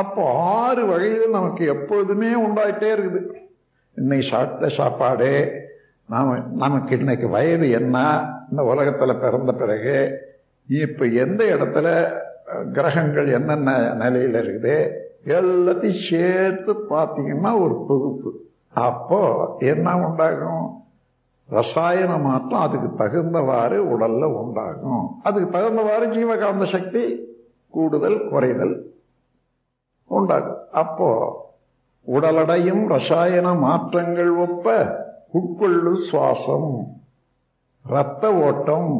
அப்போ ஆறு வகையில் நமக்கு எப்பொழுதுமே உண்டாயிட்டே இருக்குது. இன்னைக்கு சாப்பிட்ட சாப்பாடு நாம் நமக்கு இன்னைக்கு வயது என்ன இந்த உலகத்தில் பிறந்த பிறகு இப்போ எந்த இடத்துல கிரகங்கள் என்னென்ன நிலையில் இருக்குது எல்லாத்தையும் சேர்த்து பார்த்தீங்கன்னா ஒரு தொகுப்பு. அப்போ என்ன உண்டாகும்? ரசாயன மாற்றம் அதுக்கு தகுந்தவாறு உடல்ல உண்டாகும். அதுக்கு தகுந்தவாறு ஜீவகாந்த சக்தி கூடுதல் குறைதல் உண்டாகும் அப்போ உடலடையும் ரசாயன மாற்றங்கள் ஒப்ப உட்கொள்ளு சுவாசம் இரத்த ஓட்டம்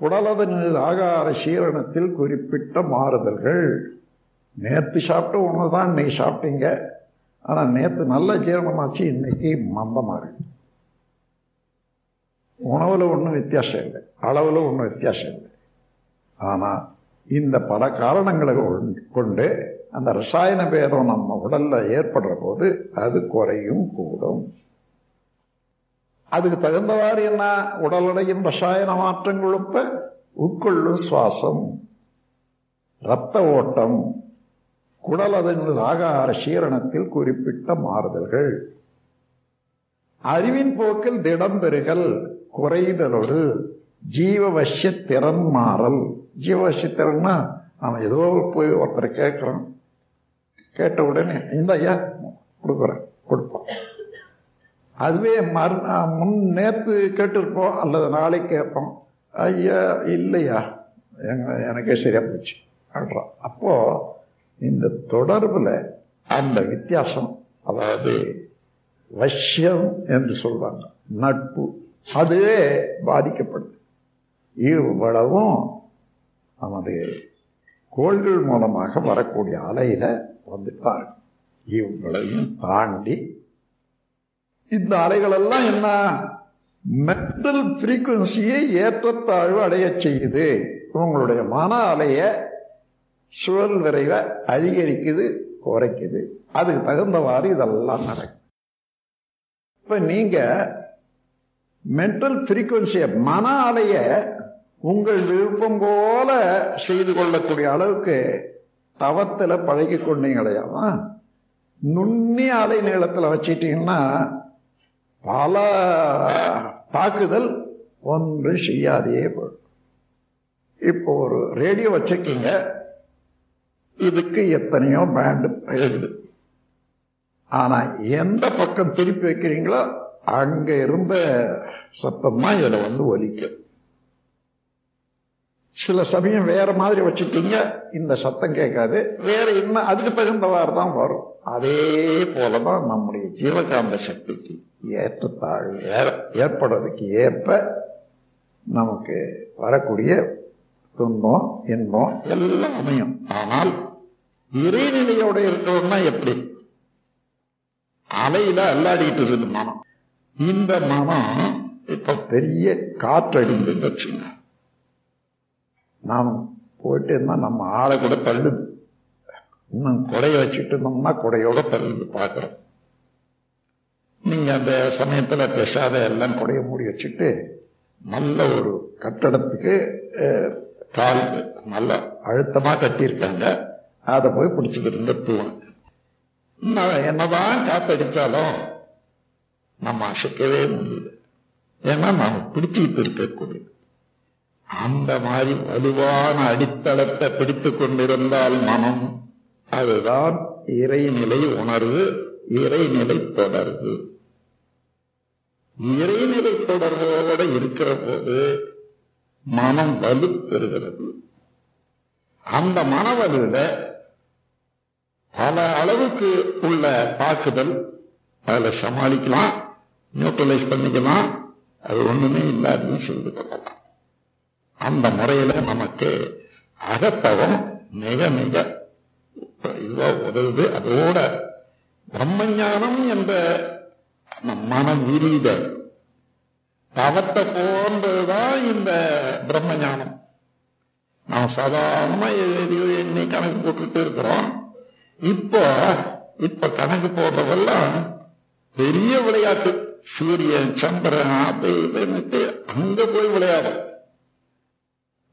குடலதனில் ஆகார சீரணத்தில் குறிப்பிட்ட மாறுதல்கள். நேத்து சாப்பிட்ட உணவு தான் இன்னைக்கு சாப்பிட்டீங்க. ஆனா நேத்து நல்ல ஜீரணமாச்சு இன்னைக்கு மந்தமாக. இருக்கு உணவுல ஒன்றும் வித்தியாசம் இல்லை. அளவுல ஒன்றும் வித்தியாசம் இல்லை. ஆனா இந்த பல காரணங்களை கொண்டு அந்த ரசாயன பேதம் நம்ம உடல்ல ஏற்படுற போது அது குறையும் கூடும். அதுக்கு தகுந்தவாறு என்ன? உடலடையும் ரசாயன மாற்றம் கொழுப்ப உட்கொள்ளும் சுவாசம் இரத்த ஓட்டம் குடலதனில் ஆகார சீரணத்தில் குறிப்பிட்ட மாறுதல்கள். அறிவின் போக்கில் திடம் பெறுகல் குறைதலோடு ஜீவவசிய திறன் மாறல். ஜீவவசிய திறன்னா நம்ம ஏதோ போய் ஒருத்தரை கேட்கிறோம். கேட்ட உடனே இந்த ஐயா கொடுக்குறேன் கொடுப்போம். அதுவே மறு முன் நேற்று கேட்டிருப்போம் அல்லது நாளைக்கு கேட்போம். ஐயா இல்லையா? எங்க எனக்கே சரியா போச்சு அப்படின்றோம் அப்போ இந்த தொடர்பில் அந்த வித்தியாசம் அதாவது வசியம் என்று சொல்வாங்க நட்பு அதுவே பாதிக்கப்படுது. இவ்வளவும் நமது கோள்கள் மூலமாக வரக்கூடிய அலையில வந்துட்டார் இவங்களையும் தாண்டி இந்த அலைகளெல்லாம் என்ன? மென்டல் ஃப்ரீக்குவன்சியை ஏற்றத்தாழ்வு அடைய செய்யுது. உங்களுடைய மன அலைய சுழல் விரைவை அதிகரிக்குது குறைக்குது. அதுக்கு தகுந்தவாறு இதெல்லாம் நடக்கும். இப்ப நீங்க மென்டல் ஃப்ரீக்குவன்சியை மன அலைய உங்கள் விருப்பம் போல செய்து கொள்ளக்கூடிய அளவுக்கு தவத்தில் பழகி கொண்டீங்களையாமா நுண்ணிய அலை நீளத்தில் வச்சிட்டீங்கன்னா பல தாக்குதல் ஒன்று செய்யாதே போடும் இப்போ ஒரு ரேடியோ வச்சிருக்கீங்க. இதுக்கு எத்தனையோ பேண்டு எழுது. ஆனால் எந்த பக்கம் திருப்பி வைக்கிறீங்களோ அங்கே இருந்த சத்தமாக இதில் வந்து ஒலிக்கும். சில சமயம் வேற மாதிரி வச்சுட்டீங்க இந்த சத்தம் கேட்காது. வேற இன்னும் அதுக்கு தகுந்தவாறு தான் வரும். அதே போலதான் நம்முடைய ஜீவகாந்த சக்திக்கு ஏற்றத்தாழ்வு ஏற ஏற்படுறதுக்கு ஏற்ப நமக்கு வரக்கூடிய துன்பம் இன்பம் எல்லாம் அமையும். ஆனால் இறைநிலையோட இருக்கிறோம்னா எப்படி? அலையில அல்லாடிக்கிட்டு இருக்குது மனம். இந்த மனம் இப்ப பெரிய காற்றடிந்து வச்சுங்க. நாம் போயிட்டு இருந்தால் நம்ம ஆளை கூட தள்ளுது. இன்னும் கொடையை வச்சுட்டு இருந்தோம்னா கொடையோட தள்ளுது பார்க்குறோம். நீங்கள் அந்த சமயத்தில் பெசாத எல்லாம் கொடையை மூடி வச்சுட்டு நல்ல ஒரு கட்டடத்துக்கு கால் நல்ல அழுத்தமாக கட்டியிருக்காங்க. அதை போய் பிடிச்சிக்கிட்டு இருந்த தூவன் நான் என்னதான் காத்தடித்தாலும் நம்ம அசைக்கவே முடியல. ஏன்னா நாம் பிடிச்சிக்கிட்டு இருக்கக்கூடியது அந்த மாதிரி வலுவான அடித்தளத்தை பிடித்து கொண்டிருந்தால் மனம் அதுதான் இறைநிலை உணர்வு இறைநிலை தொடர்பு. இறைநிலை தொடர்போட இருக்கிற போது மனம் வலு பெறுகிறது. அந்த மனவலுல பல அளவுக்கு உள்ள தாக்குதல் அதுல சமாளிக்கலாம் நியூட்ரலைஸ் பண்ணிக்கலாம் அது ஒண்ணுமே இல்லாதுன்னு சொல்லிட்டு கொள்ளலாம் அந்த முறையில நமக்கு அகத்தவம் மிக மிக இதுவா உதவுது. அதோட பிரம்மஞானம் என்ற மன மனம் விரித தவத்தை போன்றதுதான் இந்த பிரம்மஞானம். நாம் சாதாரணமா எண்ணி கணக்கு போட்டுட்டு இருக்கிறோம். இப்போ இப்ப கணக்கு போடுறதெல்லாம் பெரிய விளையாட்டு. சூரியன் சந்திரன் அது இதுன்னுட்டு அங்க போய் விளையாடும்.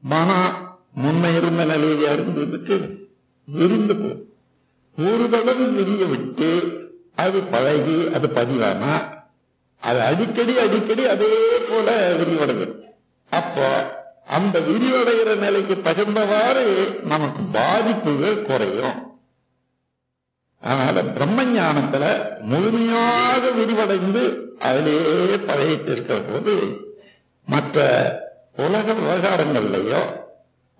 மனம் முன்ன இருந்த நிலையில இருந்ததுக்கு விருந்து போகும் ஒரு தடவை விரிய விட்டு அது பழகி அது பதிவானா? அது அடிக்கடி அடிக்கடி அதே போல விரிவடைது. அப்போ அந்த விரிவடைகிற நிலைக்கு தகுந்தவாறு நமக்கு பாதிப்புகள் குறையும். அதனால பிரம்ம ஞானத்துல முழுமையாக விரிவடைந்து அதிலேயே பழகிட்டு இருக்கிற போது மற்ற உலக விவகாரங்கள்லையோ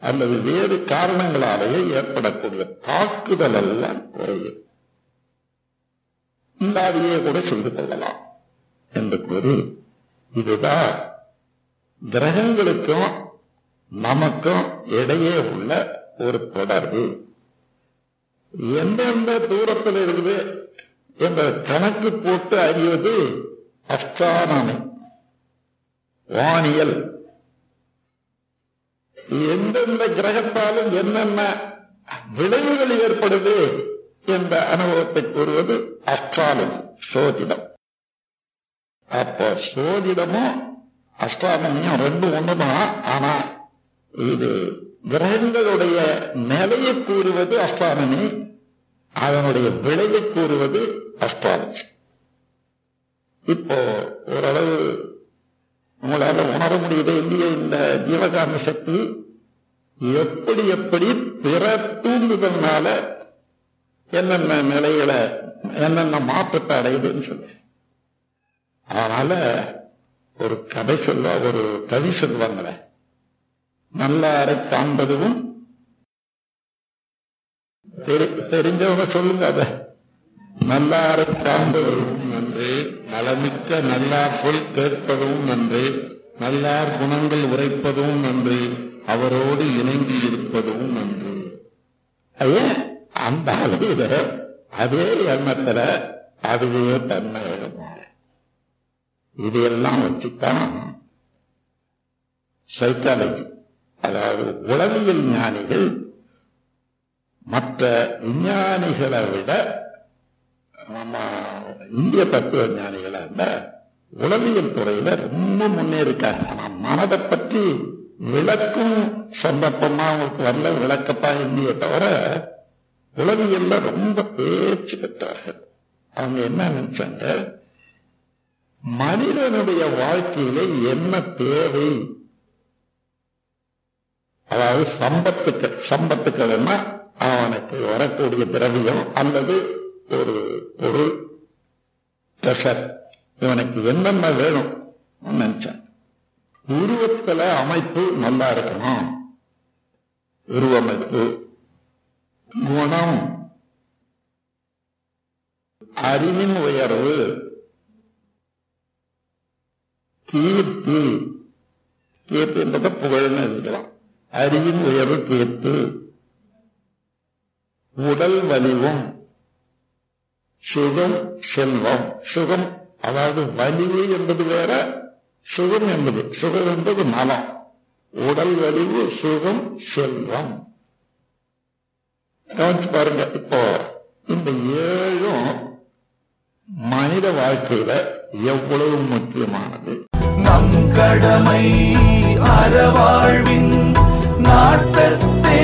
அல்லது வேறு காரணங்களாலேயோ ஏற்படக்கூடிய தாக்குதல் எல்லாம் குறையும் இல்லாதையே கூட செய்து கொள்ளலாம் என்று கூறி இதுதான் கிரகங்களுக்கும் நமக்கும் இடையே உள்ள ஒரு தொடர்பு. எந்தெந்த தூரத்தில் இருக்குது என்ற கணக்கு போட்டு அறிவது அஸ்ட்ரானமி வானியல். எந்தெந்த கிரகத்தாலும் என்னென்ன விளைவுகள் ஏற்படுது என்ற அனுபவத்தை கூறுவது அஸ்ட்ராலஜி சோதிடம். அப்போ சோதிடமும் அஸ்ட்ரானமியும் ரெண்டும் ஒண்ணுதான். ஆனா இது கிரகங்களுடைய நிலையை கூறுவது அஸ்ட்ரானமி அதனுடைய விளைவை கூறுவது அஸ்ட்ராலஜி இப்போ ஓரளவு உங்களால உணர முடியுது இல்லையே இந்த ஜீவகாம சக்தி எப்படி எப்படி பிற தூண்டுதல்னால என்னென்ன நிலைகளை என்னென்ன மாற்றத்தை அடையுதுன்னு சொல்லி. அதனால ஒரு கதை சொல்ல ஒரு கவி சொல்லுவாங்களே நல்லாரை காண்பதும் தெரி- தெரிஞ்சவங்க சொல்லுங்க அத. நல்லாரை காண்பதும் நன்று. நலமிக்க நல்லார் சொல் கேட்பதும் நன்று. நல்லார் குணங்கள் உரைப்பதும் நன்று. அவரோடு இணங்கி இருப்பதும் நன்று. ஐயா அந்த அளவுல அதே எண்ணத்துல அதுவே தன்மை இதையெல்லாம் வச்சுத்தான் சைக்காலஜி அதாவது உளவியல் ஞானிகள் மற்ற விஞ்ஞானிகளை விட இந்திய தத்துவ ஞானிகளை விட உளவியல் துறையில ரொம்ப முன்னேறிக்காங்க ஆனா மனதை பற்றி விளக்கும் சந்தர்ப்பமா அவங்களுக்கு வரல. விளக்கப்பா இல்லையே தவிர உளவியல்ல ரொம்ப பேச்சு பெற்றார்கள் அவங்க என்ன நினைச்சாங்க? மனிதனுடைய வாழ்க்கையில என்ன தேவை? அதாவது சம்பத்துக்கள் சம்பத்துக்கள்னா அவனுக்கு வரக்கூடிய திரவியம் அல்லது ஒரு பொருள் ட்ரெஷர் இவனுக்கு என்னென்ன வேணும்? நினைச்சேன். உருவத்துல அமைப்பு நல்லா இருக்கணும். உருவமைப்பு குணம் அறிவின் உயர்வு கீர்த்தி கீர்த்தி என்பதை புகழ்னு இருக்கலாம் அறிவின் உயர்வு கீர்த்து உடல் வலிவும் சுகம் செல்வம் சுகம். அதாவது வலிவு என்பது வேற சுகம் என்பது. சுகம் என்பது நலம் உடல் வலிவு சுகம் செல்வம். கவனிச்சு பாருங்க இப்போ இந்த ஏழும் மனித வாழ்க்கையில எவ்வளவு முக்கியமானது? நம் கடமை அறவாழ்வின் நாட்டத்தே.